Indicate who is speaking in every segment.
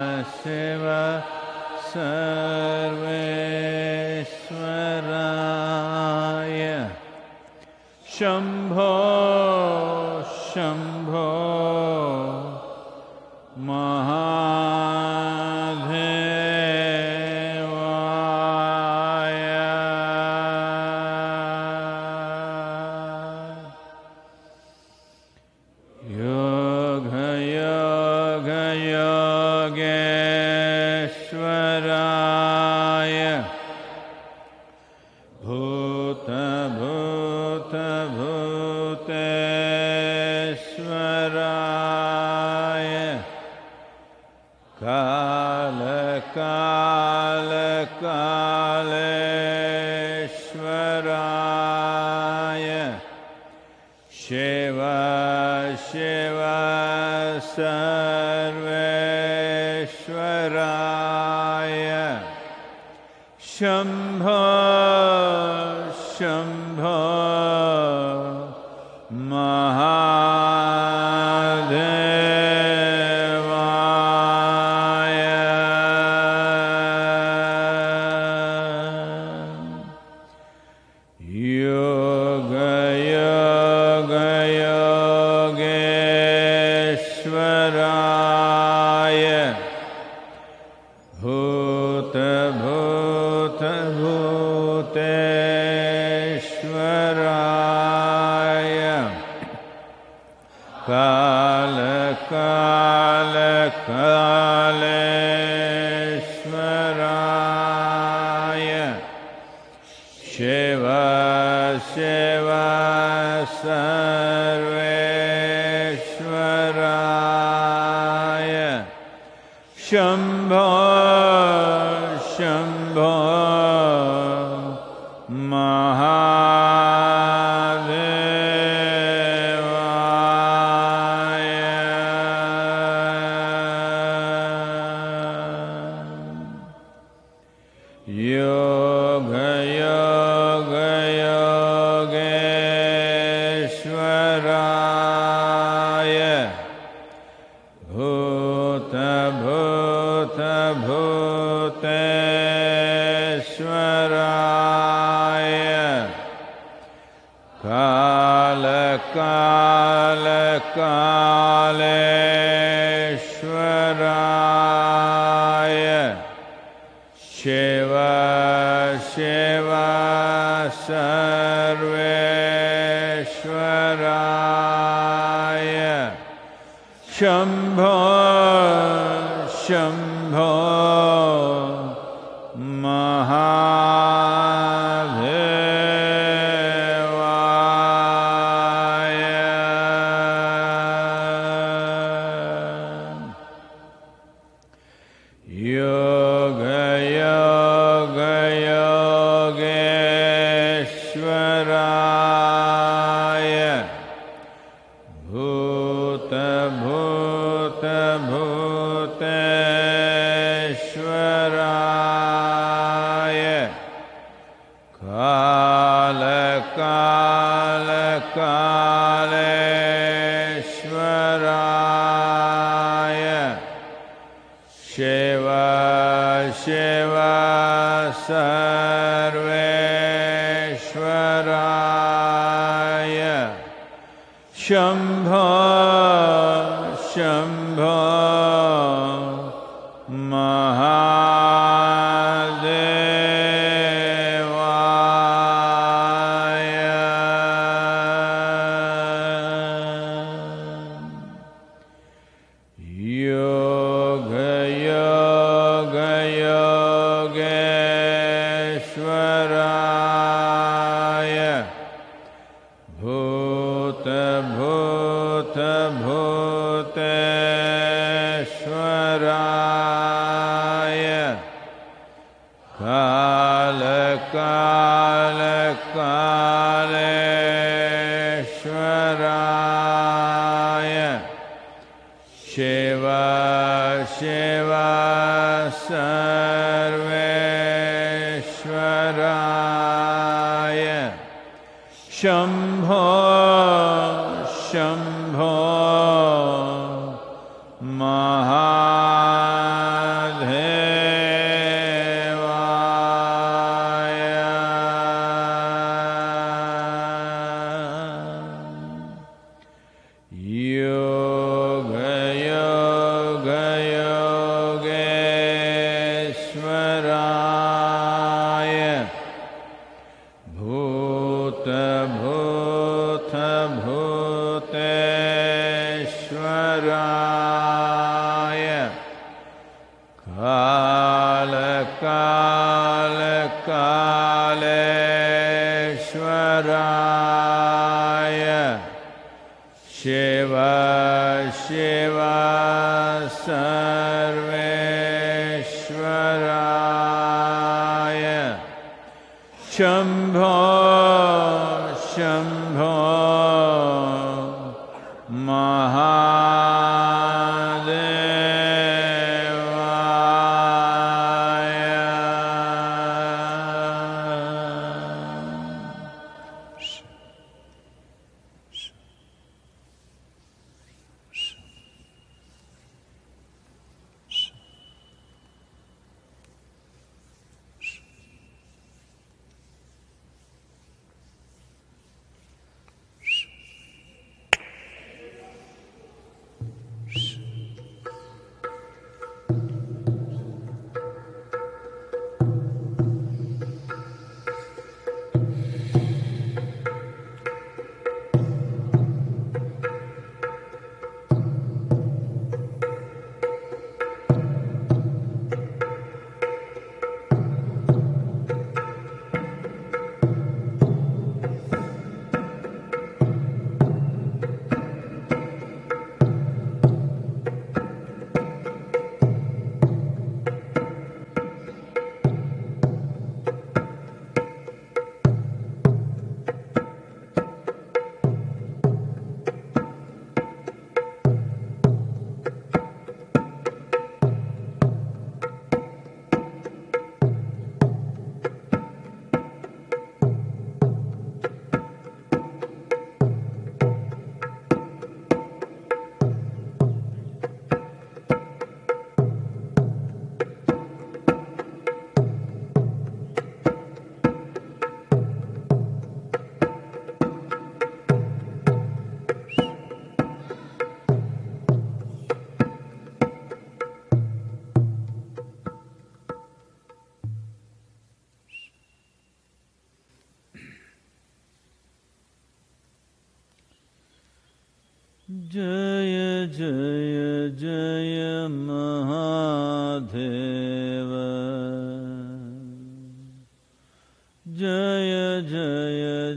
Speaker 1: शिव सर्वेश्वराय। शम्भो Yo. शम्भो तेश्वराय कालकालकाल शेवाश्वराय शम्भो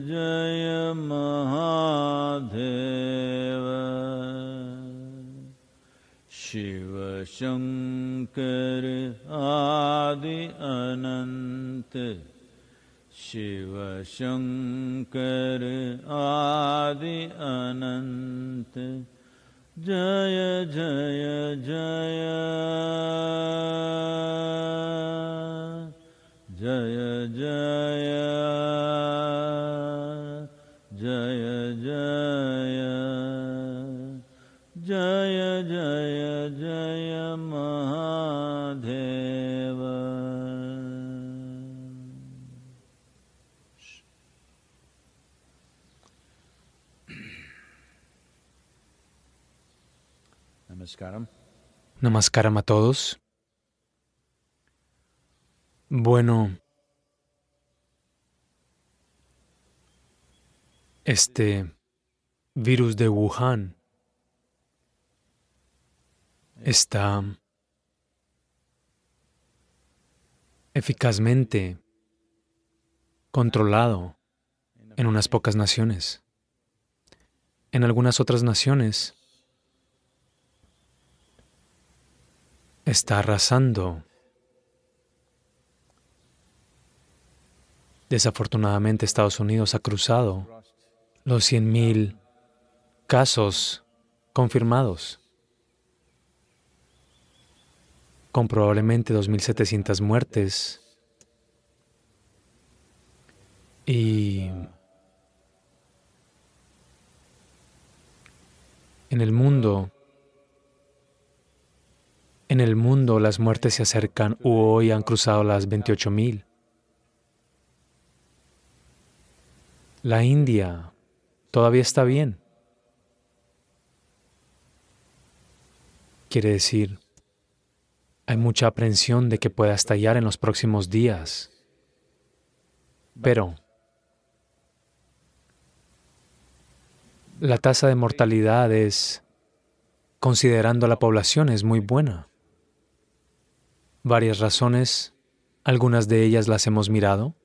Speaker 1: जय महादेव। शिव शङ्कर आदि अनन्त शिव शङ्कर आदि अनन्त जय जय जय। जय जय।
Speaker 2: Namaskaram. A todos. Bueno, este virus de Wuhan está eficazmente controlado en unas pocas naciones. En algunas otras naciones está arrasando. Desafortunadamente Estados Unidos ha cruzado los 100.000 casos confirmados, con probablemente 2.700 muertes y en el mundo en el mundo las muertes se acercan u hoy han cruzado las 28.000. La India todavía está bien. Quiere decir, hay mucha aprensión de que pueda estallar en los próximos días. Pero la tasa de mortalidad es, considerando la población, es muy buena. Varias razones, algunas de ellas las hemos mirado.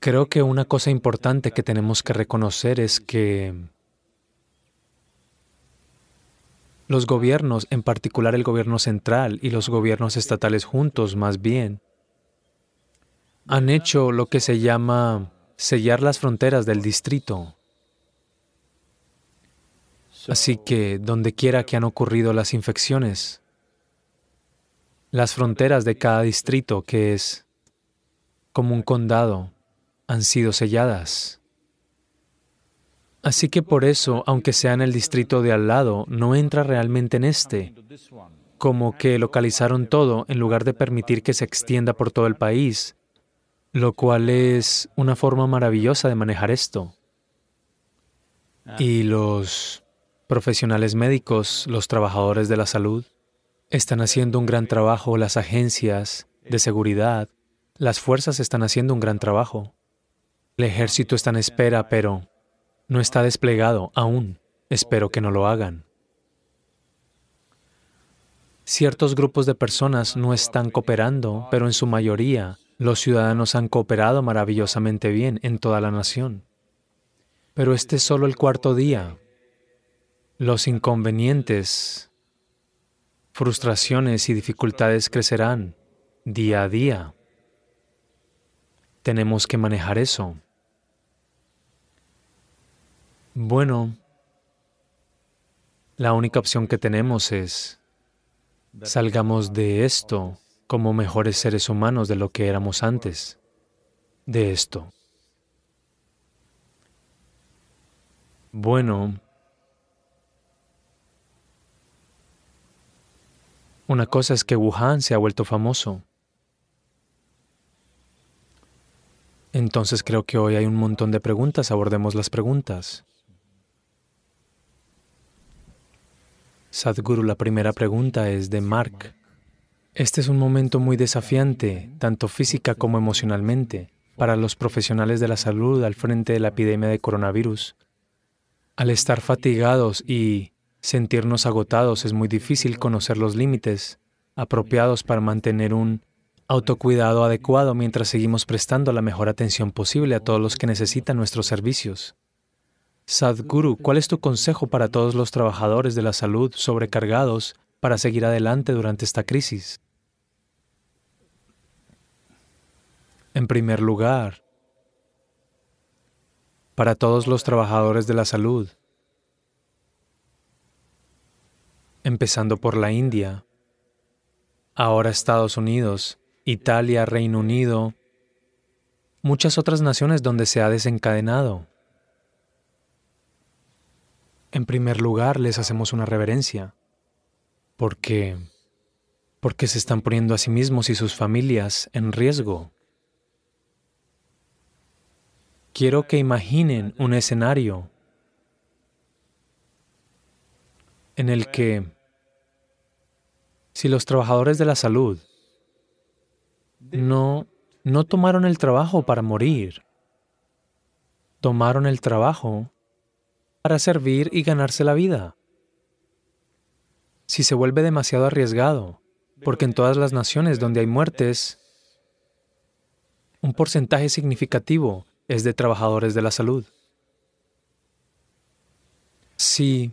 Speaker 2: Creo que una cosa importante que tenemos que reconocer es que los gobiernos, en particular el gobierno central y los gobiernos estatales juntos más bien, han hecho lo que se llama sellar las fronteras del distrito. Así que donde quiera que han ocurrido las infecciones, las fronteras de cada distrito, que es como un condado, han sido selladas. Así que por eso, aunque sea en el distrito de al lado, no entra realmente en este, como que localizaron todo en lugar de permitir que se extienda por todo el país, lo cual es una forma maravillosa de manejar esto. Y los profesionales médicos, los trabajadores de la salud, están haciendo un gran trabajo, las agencias de seguridad, las fuerzas están haciendo un gran trabajo. El ejército está en espera, pero no está desplegado aún. Espero que no lo hagan. Ciertos grupos de personas no están cooperando, pero en su mayoría los ciudadanos han cooperado maravillosamente bien en toda la nación. Pero este es solo el cuarto día. Los inconvenientes, frustraciones y dificultades crecerán día a día. Tenemos que manejar eso. Bueno, la única opción que tenemos es salgamos de esto como mejores seres humanos de lo que éramos antes de esto. Bueno, una cosa es que Wuhan se ha vuelto famoso. Entonces creo que hoy hay un montón de preguntas, abordemos las preguntas. Sadhguru, la primera pregunta es de Mark. Este es un momento muy desafiante, tanto física como emocionalmente, para los profesionales de la salud al frente de la epidemia de coronavirus. Al estar fatigados y sentirnos agotados es muy difícil conocer los límites apropiados para mantener un autocuidado adecuado mientras seguimos prestando la mejor atención posible a todos los que necesitan nuestros servicios. Sadhguru, ¿cuál es tu consejo para todos los trabajadores de la salud sobrecargados para seguir adelante durante esta crisis? En primer lugar, para todos los trabajadores de la salud, empezando por la India, ahora Estados Unidos, Italia, Reino Unido, muchas otras naciones donde se ha desencadenado. En primer lugar, les hacemos una reverencia, porque porque se están poniendo a sí mismos y sus familias en riesgo. Quiero que imaginen un escenario en el que si los trabajadores de la salud no, no tomaron el trabajo para morir, tomaron el trabajo para servir y ganarse la vida. Si se vuelve demasiado arriesgado, porque en todas las naciones donde hay muertes, un porcentaje significativo es de trabajadores de la salud. Si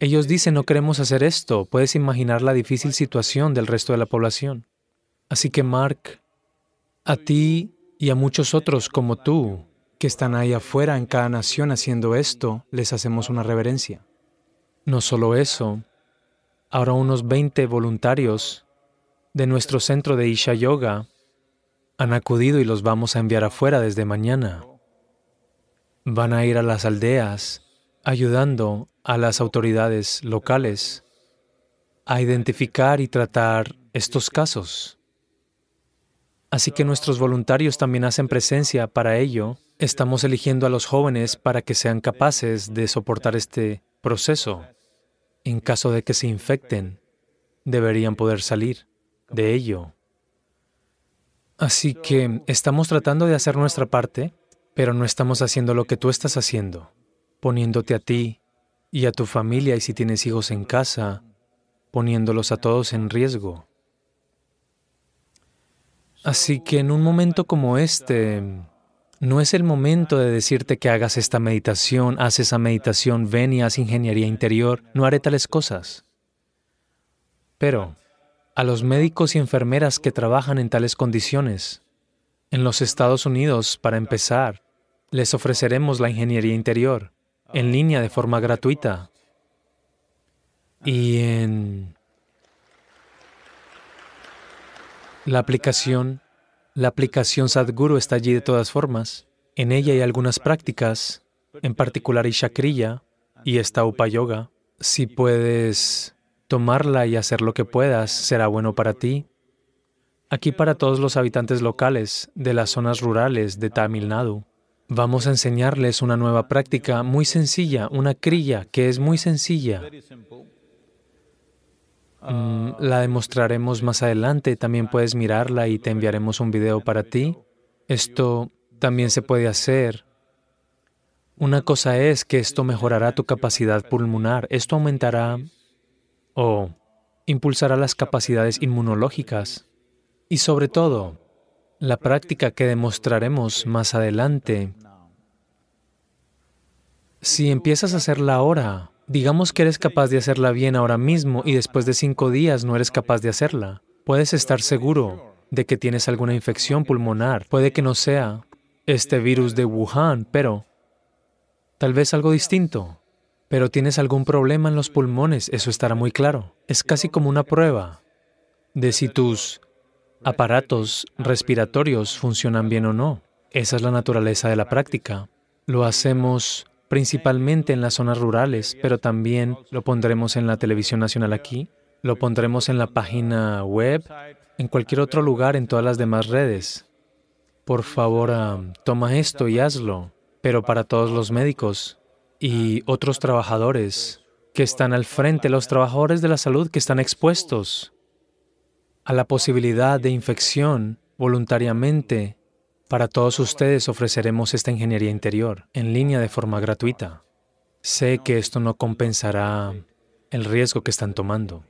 Speaker 2: ellos dicen no queremos hacer esto, puedes imaginar la difícil situación del resto de la población. Así que Mark, a ti y a muchos otros como tú, que están ahí afuera en cada nación haciendo esto, les hacemos una reverencia. No solo eso, ahora unos 20 voluntarios de nuestro centro de Isha Yoga han acudido y los vamos a enviar afuera desde mañana. Van a ir a las aldeas ayudando a las autoridades locales a identificar y tratar estos casos. Así que nuestros voluntarios también hacen presencia para ello. Estamos eligiendo a los jóvenes para que sean capaces de soportar este proceso. En caso de que se infecten, deberían poder salir de ello. Así que estamos tratando de hacer nuestra parte, pero no estamos haciendo lo que tú estás haciendo, poniéndote a ti y a tu familia y si tienes hijos en casa, poniéndolos a todos en riesgo. Así que en un momento como este, no es el momento de decirte que hagas esta meditación, haz esa meditación, ven y haz ingeniería interior, no haré tales cosas. Pero a los médicos y enfermeras que trabajan en tales condiciones, en los Estados Unidos, para empezar, les ofreceremos la ingeniería interior en línea de forma gratuita. Y en la aplicación la aplicación Sadhguru está allí de todas formas. En ella hay algunas prácticas, en particular Ishakriya y esta Upa Yoga. Si puedes tomarla y hacer lo que puedas, será bueno para ti. Aquí para todos los habitantes locales de las zonas rurales de Tamil Nadu, vamos a enseñarles una nueva práctica muy sencilla, una kriya que es muy sencilla. Mm, la demostraremos más adelante, también puedes mirarla y te enviaremos un video para ti. Esto también se puede hacer. Una cosa es que esto mejorará tu capacidad pulmonar, esto aumentará o impulsará las capacidades inmunológicas. Y sobre todo, la práctica que demostraremos más adelante, si empiezas a hacerla ahora, Digamos que eres capaz de hacerla bien ahora mismo y después de cinco días no eres capaz de hacerla. Puedes estar seguro de que tienes alguna infección pulmonar. Puede que no sea este virus de Wuhan, pero tal vez algo distinto. Pero tienes algún problema en los pulmones, eso estará muy claro. Es casi como una prueba de si tus aparatos respiratorios funcionan bien o no. Esa es la naturaleza de la práctica. Lo hacemos principalmente en las zonas rurales, pero también lo pondremos en la televisión nacional aquí, lo pondremos en la página web, en cualquier otro lugar, en todas las demás redes. Por favor, ah, toma esto y hazlo, pero para todos los médicos y otros trabajadores que están al frente, los trabajadores de la salud que están expuestos a la posibilidad de infección voluntariamente para todos ustedes ofreceremos esta ingeniería interior en línea de forma gratuita. Sé que esto no compensará el riesgo que están tomando.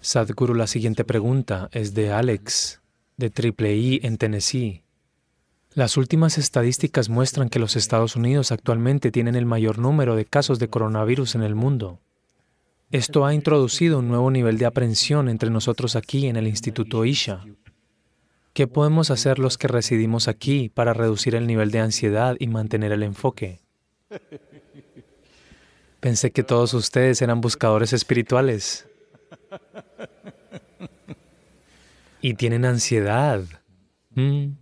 Speaker 2: Sadhguru, la siguiente pregunta es de Alex, de Triple I en Tennessee. Las últimas estadísticas muestran que los Estados Unidos actualmente tienen el mayor número de casos de coronavirus en el mundo. Esto ha introducido un nuevo nivel de aprensión entre nosotros aquí en el Instituto Isha. ¿Qué podemos hacer los que residimos aquí para reducir el nivel de ansiedad y mantener el enfoque? Pensé que todos ustedes eran buscadores espirituales. Y tienen ansiedad. Mm.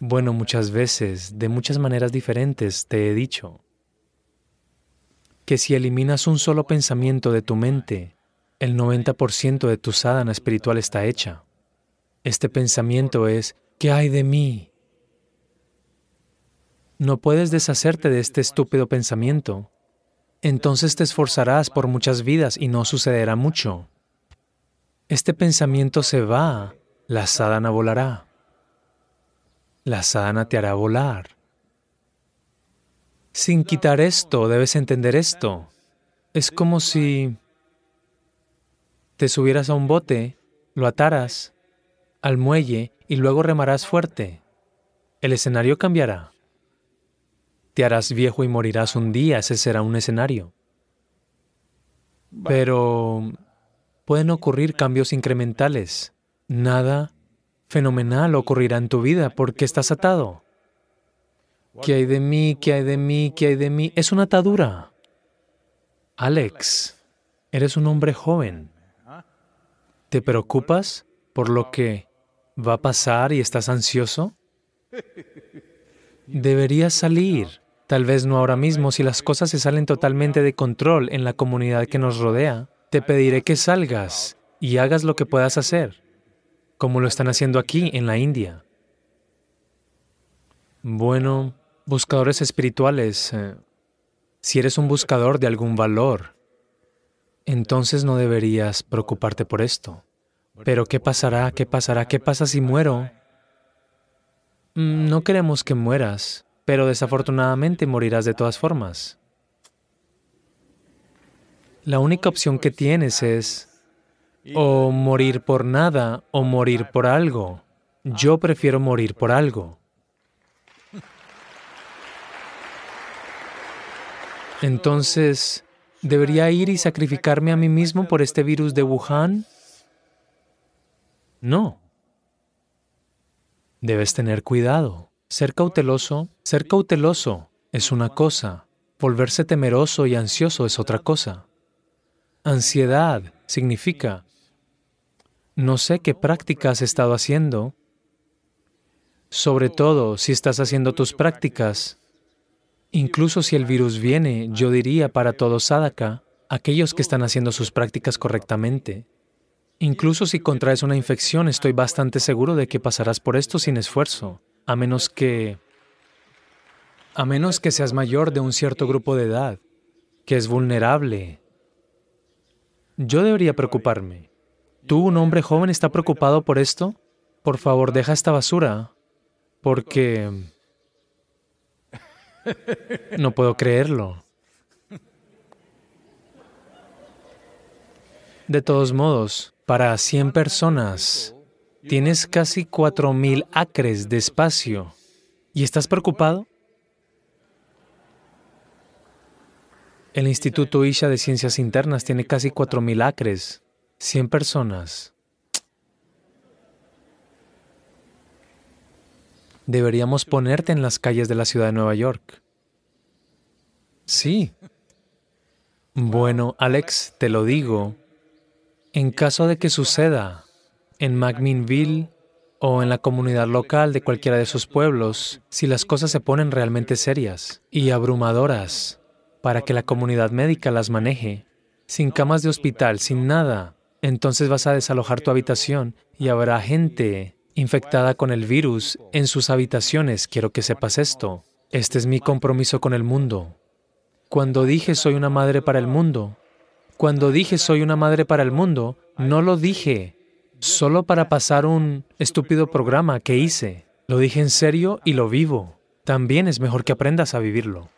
Speaker 2: Bueno, muchas veces, de muchas maneras diferentes, te he dicho, que si eliminas un solo pensamiento de tu mente, el 90% de tu sadhana espiritual está hecha. Este pensamiento es, ¿qué hay de mí? No puedes deshacerte de este estúpido pensamiento. Entonces te esforzarás por muchas vidas y no sucederá mucho. Este pensamiento se va, la sadhana volará. La sadhana te hará volar. Sin quitar esto, debes entender esto. Es como si te subieras a un bote, lo ataras al muelle y luego remarás fuerte. El escenario cambiará. Te harás viejo y morirás un día, ese será un escenario. Pero pueden ocurrir cambios incrementales. Nada fenomenal ocurrirá en tu vida porque estás atado. ¿Qué hay de mí? ¿Qué hay de mí? ¿Qué hay de mí? Es una atadura. Alex, eres un hombre joven. ¿Te preocupas por lo que va a pasar y estás ansioso? Deberías salir. Tal vez no ahora mismo, si las cosas se salen totalmente de control en la comunidad que nos rodea, te pediré que salgas y hagas lo que puedas hacer, como lo están haciendo aquí en la India. Bueno, buscadores espirituales, eh, si eres un buscador de algún valor, entonces no deberías preocuparte por esto. Pero ¿qué pasará? ¿Qué pasará? ¿Qué pasa si muero? Mm, no queremos que mueras, pero desafortunadamente morirás de todas formas. La única opción que tienes es o morir por nada o morir por algo. Yo prefiero morir por algo. Entonces, ¿debería ir y sacrificarme a mí mismo por este virus de Wuhan? No. Debes tener cuidado. Ser cauteloso, ser cauteloso es una cosa. Volverse temeroso y ansioso es otra cosa. Ansiedad significa, no sé qué práctica has estado haciendo, sobre todo si estás haciendo tus prácticas. Incluso si el virus viene, yo diría para todos sadhaka, aquellos que están haciendo sus prácticas correctamente, Incluso si contraes una infección, estoy bastante seguro de que pasarás por esto sin esfuerzo, a menos que a menos que seas mayor de un cierto grupo de edad, que es vulnerable. Yo debería preocuparme. ¿Tú, un hombre joven, está preocupado por esto? Por favor, deja esta basura, porque no puedo creerlo. De todos modos, para 100 personas, tienes casi 4.000 acres de espacio. ¿Y estás preocupado? El Instituto Isha de Ciencias Internas tiene casi 4.000 acres, 100 personas. Deberíamos ponerte en las calles de la ciudad de Nueva York. Sí. Bueno, Alex, te lo digo, en caso de que suceda en McMinnville o en la comunidad local de cualquiera de sus pueblos, si las cosas se ponen realmente serias y abrumadoras para que la comunidad médica las maneje, sin camas de hospital, sin nada, entonces vas a desalojar tu habitación y habrá gente infectada con el virus en sus habitaciones. Quiero que sepas esto. Este es mi compromiso con el mundo. Cuando dije soy una madre para el mundo, cuando dije soy una madre para el mundo, no lo dije solo para pasar un estúpido programa que hice. Lo dije en serio y lo vivo. También es mejor que aprendas a vivirlo.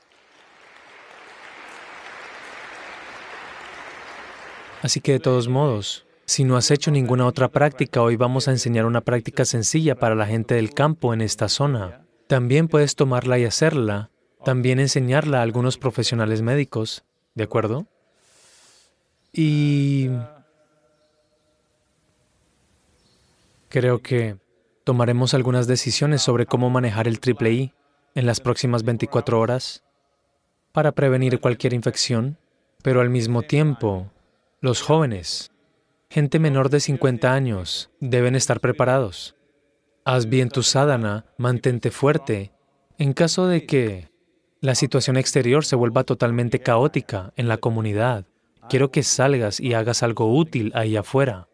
Speaker 2: Así que de todos modos, si no has hecho ninguna otra práctica, hoy vamos a enseñar una práctica sencilla para la gente del campo en esta zona. También puedes tomarla y hacerla, también enseñarla a algunos profesionales médicos, ¿de acuerdo? Y creo que tomaremos algunas decisiones sobre cómo manejar el triple I en las próximas 24 horas para prevenir cualquier infección, pero al mismo tiempo, los jóvenes, gente menor de 50 años, deben estar preparados. Haz bien tu sadhana, mantente fuerte, en caso de que la situación exterior se vuelva totalmente caótica en la comunidad Quiero que salgas y hagas algo útil ahí afuera.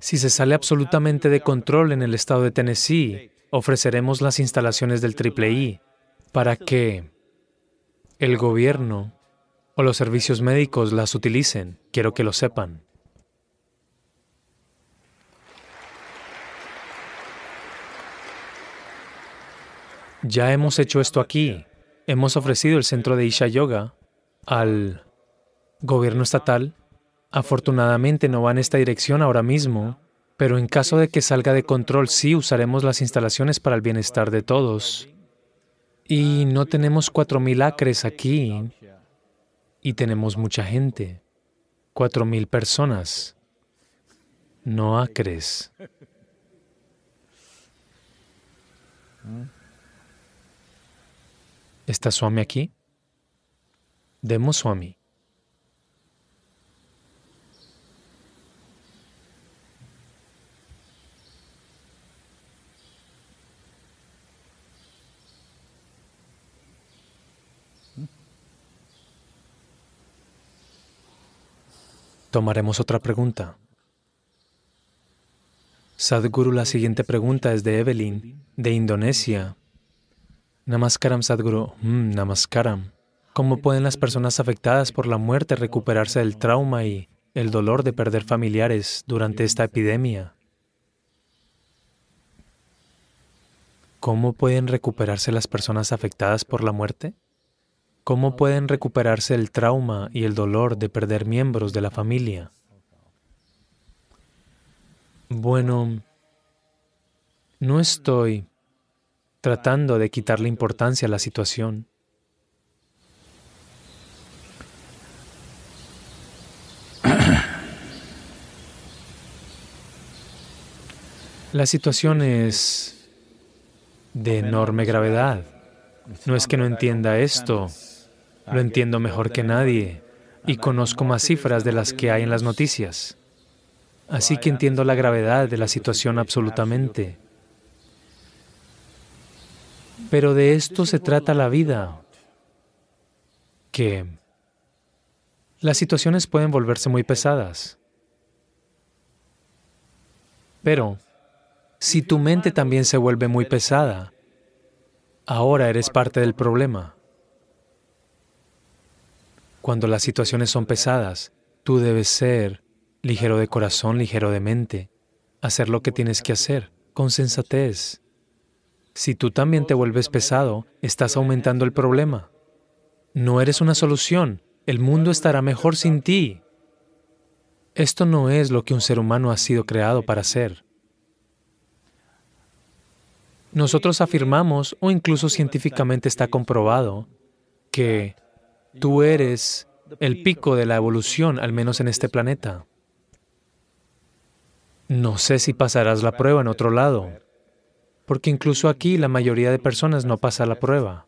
Speaker 2: Si se sale absolutamente de control en el estado de Tennessee, ofreceremos las instalaciones del Triple I para que el gobierno o los servicios médicos las utilicen. Quiero que lo sepan. Ya hemos hecho esto aquí. Hemos ofrecido el centro de Isha Yoga al gobierno estatal, afortunadamente no va en esta dirección ahora mismo, pero en caso de que salga de control sí usaremos las instalaciones para el bienestar de todos. Y no tenemos cuatro mil acres aquí y tenemos mucha gente, cuatro mil personas, no acres. ¿Está Swami aquí? Demos Swami. Tomaremos otra pregunta. Sadhguru, la siguiente pregunta es de Evelyn, de Indonesia. Namaskaram, Sadhguru. Mm, namaskaram. ¿Cómo pueden las personas afectadas por la muerte recuperarse del trauma y el dolor de perder familiares durante esta epidemia? ¿cómo pueden recuperarse las personas afectadas por la muerte? ¿Cómo pueden recuperarse el trauma y el dolor de perder miembros de la familia? Bueno, no estoy tratando de quitarle importancia a la situación. La situación es de enorme gravedad. No es que no entienda esto, lo entiendo mejor que nadie y conozco más cifras de las que hay en las noticias. Así que entiendo la gravedad de la situación absolutamente. Pero de esto se trata la vida, que las situaciones pueden volverse muy pesadas. Pero si tu mente también se vuelve muy pesada, ahora eres parte del problema. Cuando las situaciones son pesadas, tú debes ser ligero de corazón, ligero de mente, hacer lo que tienes que hacer, con sensatez. Si tú también te vuelves pesado, estás aumentando el problema. No eres una solución, el mundo estará mejor sin ti. Esto no es lo que un ser humano ha sido creado para hacer. Nosotros afirmamos, o incluso científicamente está comprobado, que Tú eres el pico de la evolución, al menos en este planeta. No sé si pasarás la prueba en otro lado, porque incluso aquí la mayoría de personas no pasa la prueba.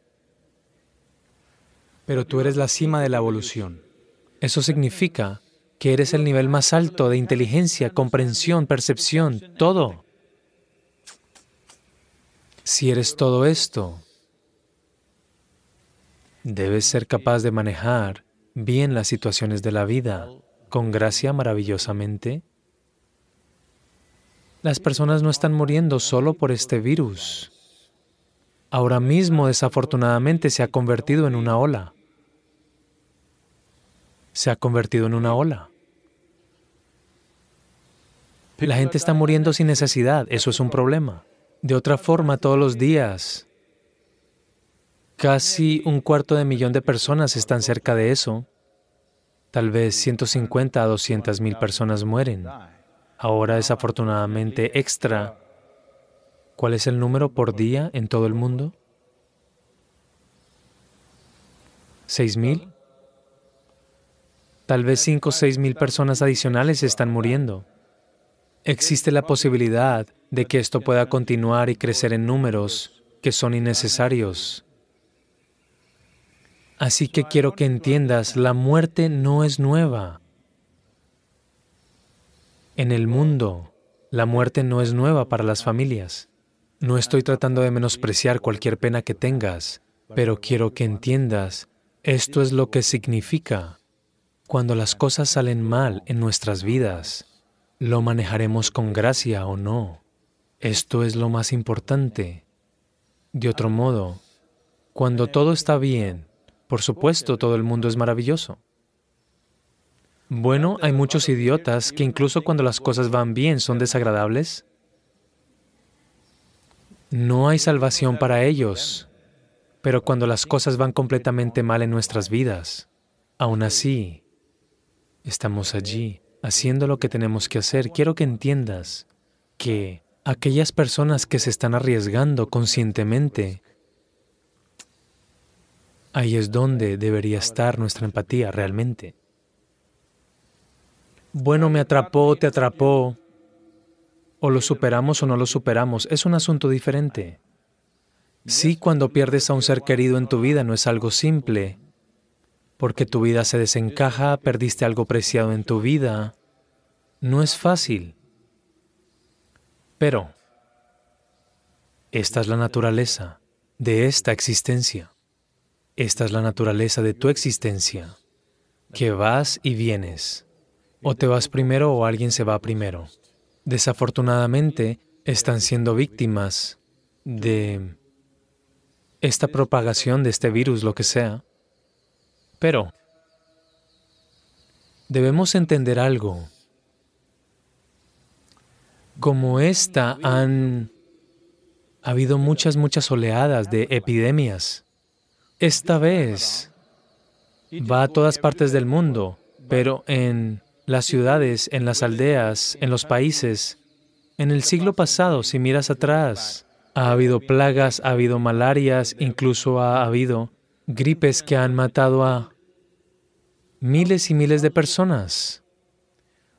Speaker 2: Pero tú eres la cima de la evolución. Eso significa que eres el nivel más alto de inteligencia, comprensión, percepción, todo. Si eres todo esto, Debes ser capaz de manejar bien las situaciones de la vida con gracia maravillosamente. Las personas no están muriendo solo por este virus. Ahora mismo, desafortunadamente, se ha convertido en una ola. Se ha convertido en una ola. La gente está muriendo sin necesidad, eso es un problema. De otra forma, todos los días Casi un cuarto de millón de personas están cerca de eso. Tal vez 150 a 200 mil personas mueren. Ahora, desafortunadamente, extra. ¿Cuál es el número por día en todo el mundo? ¿Seis mil? Tal vez cinco o seis mil personas adicionales están muriendo. Existe la posibilidad de que esto pueda continuar y crecer en números que son innecesarios. Así que quiero que entiendas, la muerte no es nueva. En el mundo, la muerte no es nueva para las familias. No estoy tratando de menospreciar cualquier pena que tengas, pero quiero que entiendas, esto es lo que significa. Cuando las cosas salen mal en nuestras vidas, ¿lo manejaremos con gracia o no? Esto es lo más importante. De otro modo, cuando todo está bien, por supuesto, todo el mundo es maravilloso. Bueno, hay muchos idiotas que incluso cuando las cosas van bien son desagradables. No hay salvación para ellos, pero cuando las cosas van completamente mal en nuestras vidas, aún así, estamos allí haciendo lo que tenemos que hacer. Quiero que entiendas que aquellas personas que se están arriesgando conscientemente Ahí es donde debería estar nuestra empatía realmente. Bueno, me atrapó, te atrapó, o lo superamos o no lo superamos, es un asunto diferente. Sí, cuando pierdes a un ser querido en tu vida no es algo simple, porque tu vida se desencaja, perdiste algo preciado en tu vida, no es fácil. Pero esta es la naturaleza de esta existencia. Esta es la naturaleza de tu existencia, que vas y vienes. O te vas primero o alguien se va primero. Desafortunadamente, están siendo víctimas de esta propagación de este virus, lo que sea. Pero debemos entender algo. Como esta han Ha habido muchas, muchas oleadas de epidemias. Esta vez va a todas partes del mundo, pero en las ciudades, en las aldeas, en los países, en el siglo pasado, si miras atrás, ha habido plagas, ha habido malarias, incluso ha habido gripes que han matado a miles y miles de personas.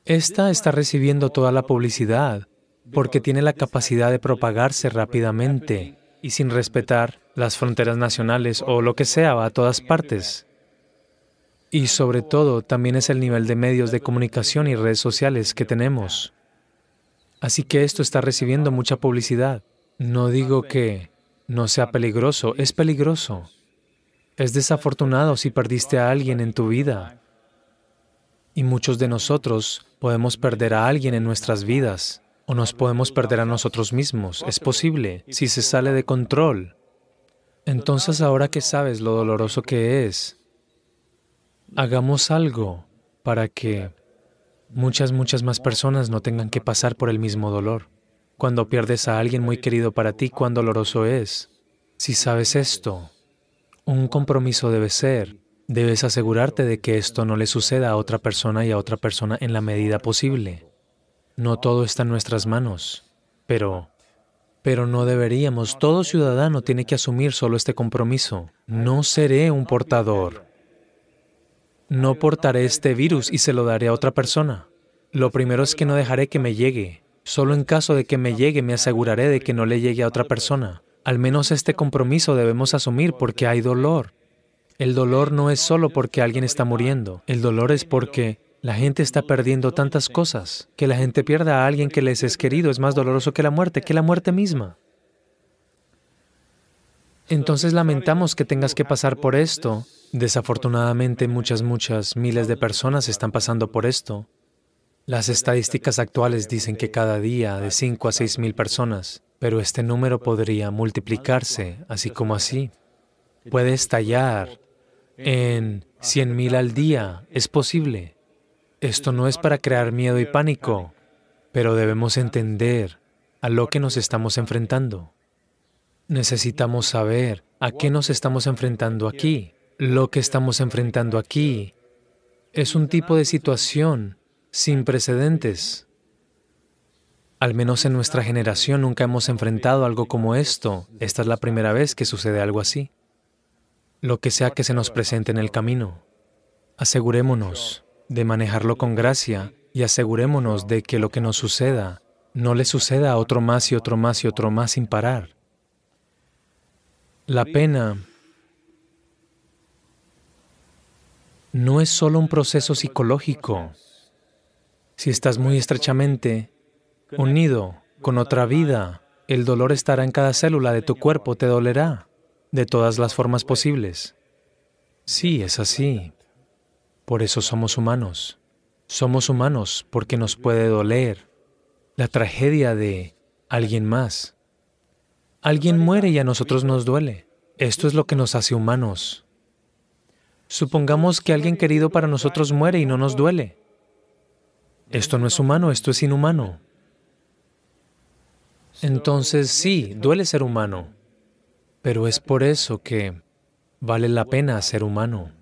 Speaker 2: Esta está recibiendo toda la publicidad porque tiene la capacidad de propagarse rápidamente y sin respetar las fronteras nacionales o lo que sea, va a todas partes. Y sobre todo también es el nivel de medios de comunicación y redes sociales que tenemos. Así que esto está recibiendo mucha publicidad. No digo que no sea peligroso, es peligroso. Es desafortunado si perdiste a alguien en tu vida. Y muchos de nosotros podemos perder a alguien en nuestras vidas o nos podemos perder a nosotros mismos. Es posible si se sale de control. Entonces ahora que sabes lo doloroso que es, hagamos algo para que muchas, muchas más personas no tengan que pasar por el mismo dolor. Cuando pierdes a alguien muy querido para ti, cuán doloroso es. Si sabes esto, un compromiso debe ser, debes asegurarte de que esto no le suceda a otra persona y a otra persona en la medida posible. No todo está en nuestras manos, pero pero no deberíamos. Todo ciudadano tiene que asumir solo este compromiso. No seré un portador no portaré este virus y se lo daré a otra persona. Lo primero es que no dejaré que me llegue. Solo en caso de que me llegue me aseguraré de que no le llegue a otra persona. Al menos este compromiso debemos asumir porque hay dolor. El dolor no es solo porque alguien está muriendo. El dolor es porque la gente está perdiendo tantas cosas. Que la gente pierda a alguien que les es querido es más doloroso que la muerte, que la muerte misma. Entonces lamentamos que tengas que pasar por esto Desafortunadamente, muchas, muchas, miles de personas están pasando por esto. Las estadísticas actuales dicen que cada día de 5 a 6 mil personas, pero este número podría multiplicarse, así como así. Puede estallar en 100 mil al día, es posible. Esto no es para crear miedo y pánico, pero debemos entender a lo que nos estamos enfrentando. Necesitamos saber a qué nos estamos enfrentando aquí. Lo que estamos enfrentando aquí es un tipo de situación sin precedentes. Al menos en nuestra generación nunca hemos enfrentado algo como esto. Esta es la primera vez que sucede algo así. Lo que sea que se nos presente en el camino, asegurémonos de manejarlo con gracia y asegurémonos de que lo que nos suceda no le suceda a otro más y otro más y otro más sin parar. La pena no es solo un proceso psicológico. Si estás muy estrechamente unido con otra vida, el dolor estará en cada célula de tu cuerpo, te dolerá de todas las formas posibles. Sí, es así. Por eso somos humanos. Somos humanos porque nos puede doler la tragedia de alguien más. Alguien muere y a nosotros nos duele. Esto es lo que nos hace humanos. Supongamos que alguien querido para nosotros muere y no nos duele. Esto no es humano, esto es inhumano. Entonces sí, duele ser humano, pero es por eso que vale la pena ser humano.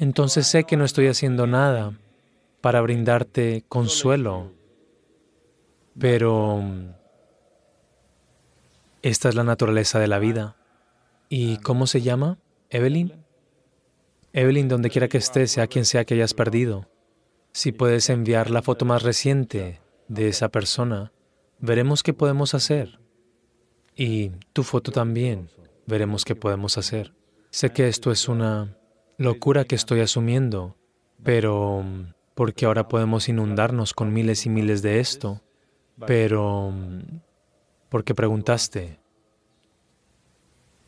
Speaker 2: Entonces sé que no estoy haciendo nada para brindarte consuelo, pero esta es la naturaleza de la vida. ¿Y cómo se llama? ¿Evelyn? Evelyn, donde quiera que estés, sea quien sea que hayas perdido, si puedes enviar la foto más reciente de esa persona, veremos qué podemos hacer. Y tu foto también, veremos qué podemos hacer. Sé que esto es una locura que estoy asumiendo, pero porque ahora podemos inundarnos con miles y miles de esto, pero porque preguntaste.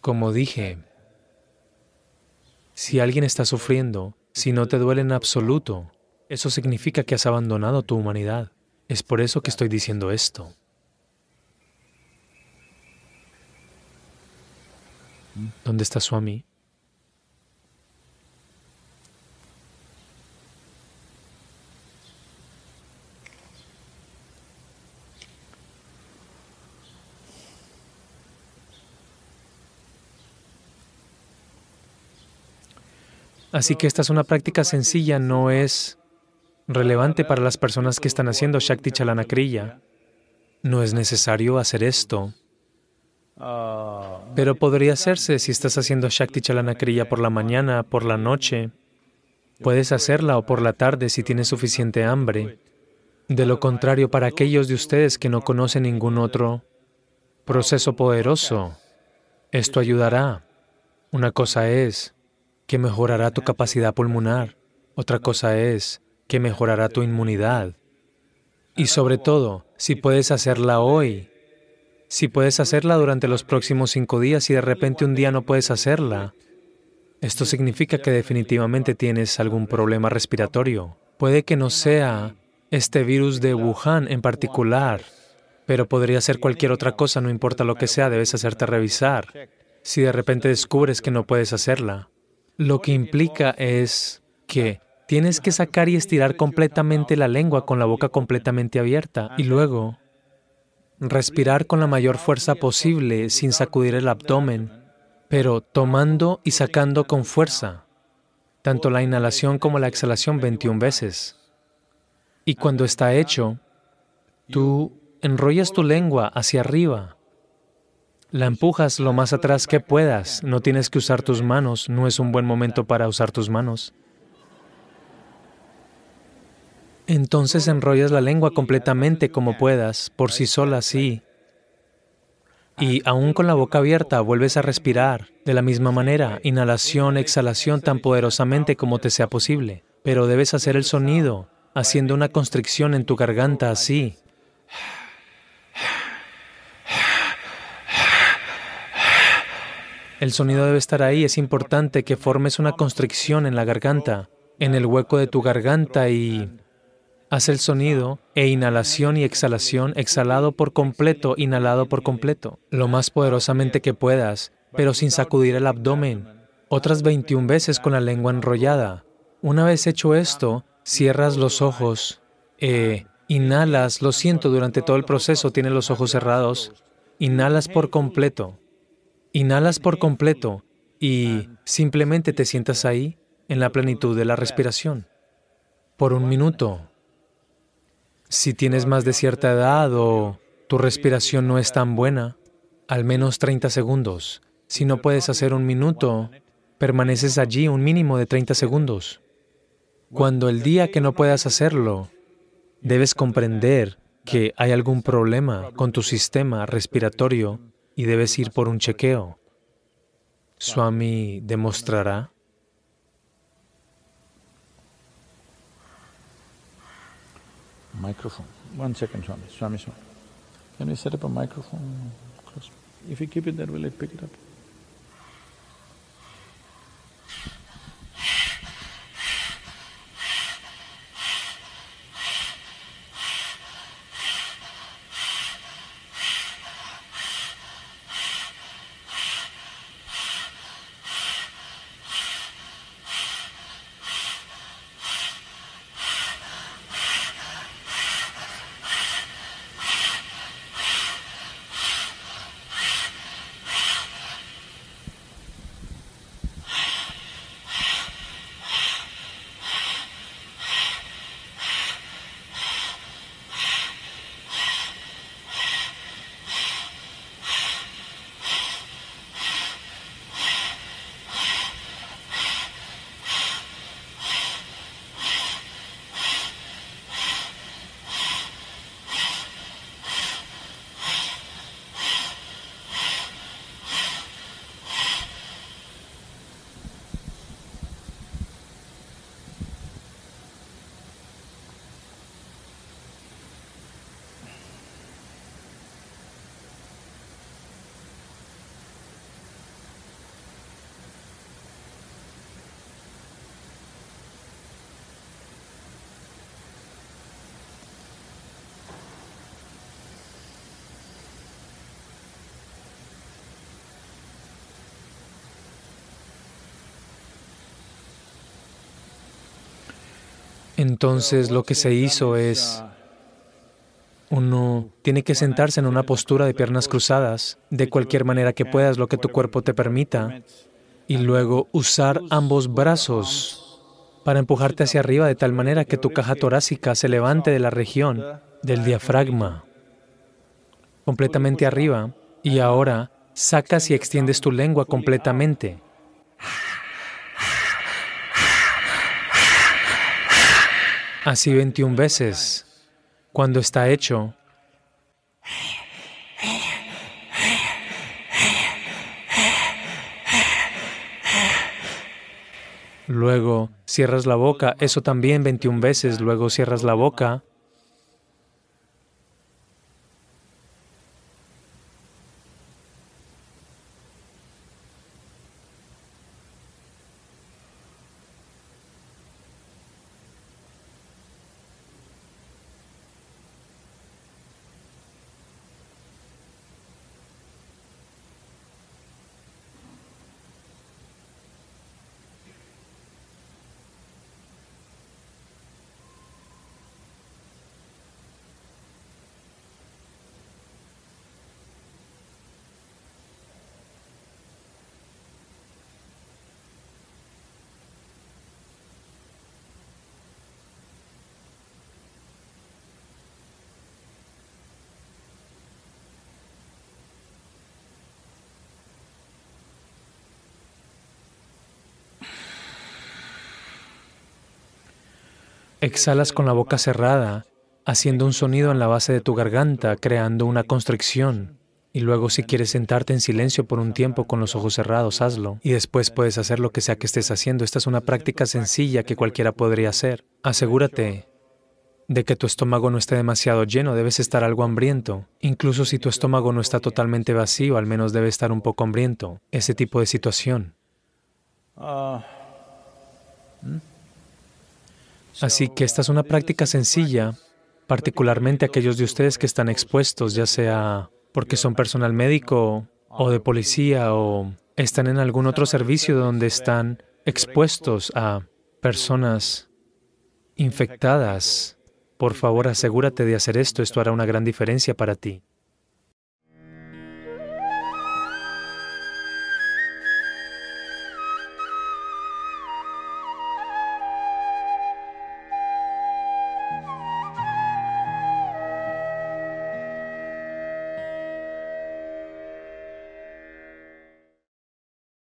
Speaker 2: Como dije, si alguien está sufriendo, si no te duele en absoluto, eso significa que has abandonado tu humanidad. Es por eso que estoy diciendo esto. ¿Dónde está Swami? Así que esta es una práctica sencilla, no es relevante para las personas que están haciendo Shakti Chalana Kriya. No es necesario hacer esto, pero podría hacerse si estás haciendo Shakti Chalana Kriya por la mañana, por la noche. Puedes hacerla o por la tarde si tienes suficiente hambre. De lo contrario, para aquellos de ustedes que no conocen ningún otro proceso poderoso, esto ayudará. Una cosa es que mejorará tu capacidad pulmonar, otra cosa es que mejorará tu inmunidad. Y sobre todo, si puedes hacerla hoy, si puedes hacerla durante los próximos cinco días y de repente un día no puedes hacerla, esto significa que definitivamente tienes algún problema respiratorio. Puede que no sea este virus de Wuhan en particular, pero podría ser cualquier otra cosa, no importa lo que sea, debes hacerte revisar. Si de repente descubres que no puedes hacerla, lo que implica es que tienes que sacar y estirar completamente la lengua con la boca completamente abierta y luego respirar con la mayor fuerza posible sin sacudir el abdomen pero tomando y sacando con fuerza, tanto la inhalación como la exhalación 21 veces. Y cuando está hecho, tú enrollas tu lengua hacia arriba, la empujas lo más atrás que puedas, no tienes que usar tus manos, no es un buen momento para usar tus manos. Entonces enrollas la lengua completamente como puedas, por sí sola, sí, y aún con la boca abierta vuelves a respirar de la misma manera, inhalación, exhalación tan poderosamente como te sea posible. Pero debes hacer el sonido haciendo una constricción en tu garganta así. El sonido debe estar ahí, es importante que formes una constricción en la garganta, en el hueco de tu garganta y Haz el sonido e inhalación y exhalación, exhalado por completo, inhalado por completo, lo más poderosamente que puedas, pero sin sacudir el abdomen. Otras 21 veces con la lengua enrollada. Una vez hecho esto, cierras los ojos, e inhalas, lo siento, durante todo el proceso tienes los ojos cerrados, inhalas por completo, inhalas por completo y simplemente te sientas ahí en la plenitud de la respiración por un minuto. Si tienes más de cierta edad o tu respiración no es tan buena, al menos 30 segundos. Si no puedes hacer un minuto, permaneces allí un mínimo de 30 segundos. Cuando el día que no puedas hacerlo, debes comprender que hay algún problema con tu sistema respiratorio y debes ir por un chequeo. Swami demostrará
Speaker 1: Microphone. One second, Swami. Swami, Swami. Can we set up a microphone? If you keep it there, will it pick it up?
Speaker 2: Entonces lo que se hizo es, uno tiene que sentarse en una postura de piernas cruzadas, de cualquier manera que puedas, lo que tu cuerpo te permita, y luego usar ambos brazos para empujarte hacia arriba de tal manera que tu caja torácica se levante de la región del diafragma completamente arriba y ahora sacas y extiendes tu lengua completamente. Así 21 veces. Cuando está hecho, Luego cierras la boca, eso también 21 veces, luego cierras la boca Exhalas con la boca cerrada, haciendo un sonido en la base de tu garganta, creando una constricción. Y luego si quieres sentarte en silencio por un tiempo con los ojos cerrados, hazlo. Y después puedes hacer lo que sea que estés haciendo. Esta es una práctica sencilla que cualquiera podría hacer. Asegúrate de que tu estómago no esté demasiado lleno, debes estar algo hambriento. Incluso si tu estómago no está totalmente vacío, al menos debe estar un poco hambriento. Ese tipo de situación.
Speaker 1: Uh,
Speaker 2: Así que esta es una práctica sencilla, particularmente aquellos de ustedes que están expuestos, ya sea porque son personal médico o de policía o están en algún otro servicio donde están expuestos a personas infectadas. Por favor, asegúrate de hacer esto, esto hará una gran diferencia para ti.